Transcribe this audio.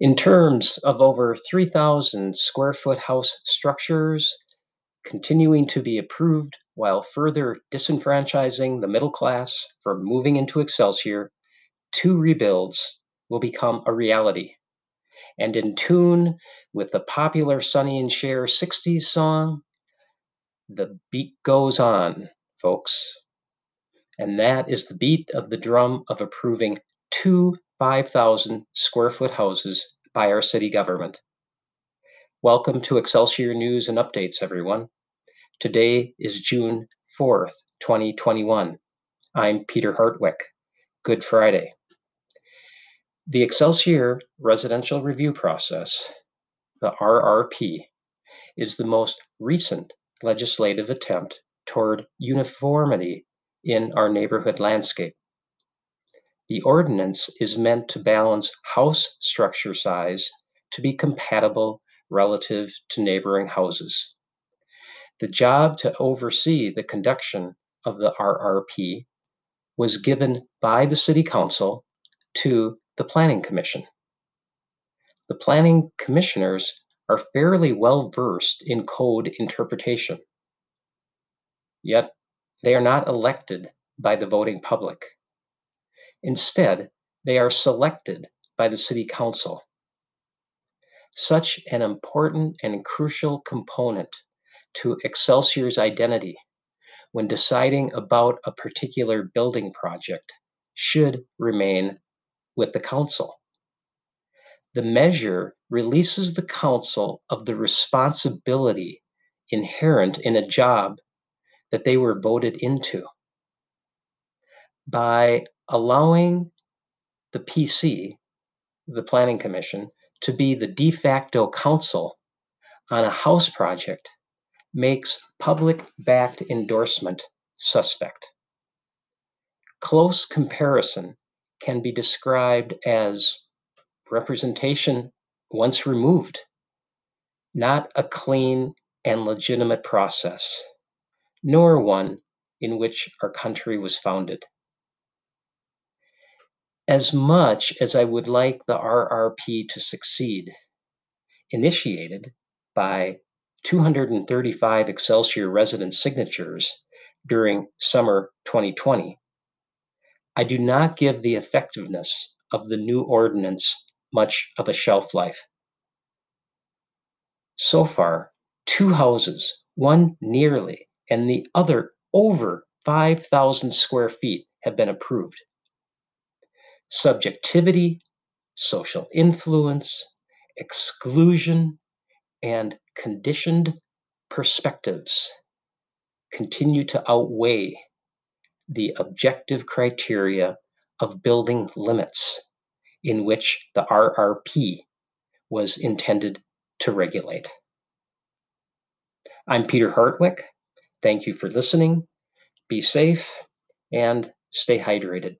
In terms of over 3,000 square foot house structures continuing to be approved while further disenfranchising the middle class from moving into Excelsior, two rebuilds will become a reality. And in tune with the popular Sonny and Cher 60s song, the beat goes on, folks. And that is the beat of the drum of approving two 5,000 square foot houses by our city government. Welcome to Excelsior News and Updates, everyone. Today is June 4th, 2021. I'm Peter Hartwich. Good Friday. The Excelsior Residential Review Process, the RRP, is the most recent legislative attempt toward uniformity in our neighborhood landscape. The ordinance is meant to balance house structure size to be compatible relative to neighboring houses. The job to oversee the conduction of the RRP was given by the City Council to the Planning Commission. The Planning Commissioners are fairly well versed in code interpretation, yet they are not elected by the voting public. Instead, they are selected by the City Council. Such an important and crucial component to Excelsior's identity when deciding about a particular building project should remain with the council. The measure releases the council of the responsibility inherent in a job that they were voted into. By allowing the PC, the Planning Commission, to be the de facto council on a house project makes public-backed endorsement suspect. Close comparison can be described as representation once removed, not a clean and legitimate process, nor one in which our country was founded. As much as I would like the RRP to succeed, initiated by 235 Excelsior resident signatures during summer 2020, I do not give the effectiveness of the new ordinance much of a shelf life. So far, two houses, one nearly and the other over 5,000 square feet, have been approved. Subjectivity, social influence, exclusion, and conditioned perspectives continue to outweigh the objective criteria of building limits in which the RRP was intended to regulate. I'm Peter Hartwich. Thank you for listening. Be safe and stay hydrated.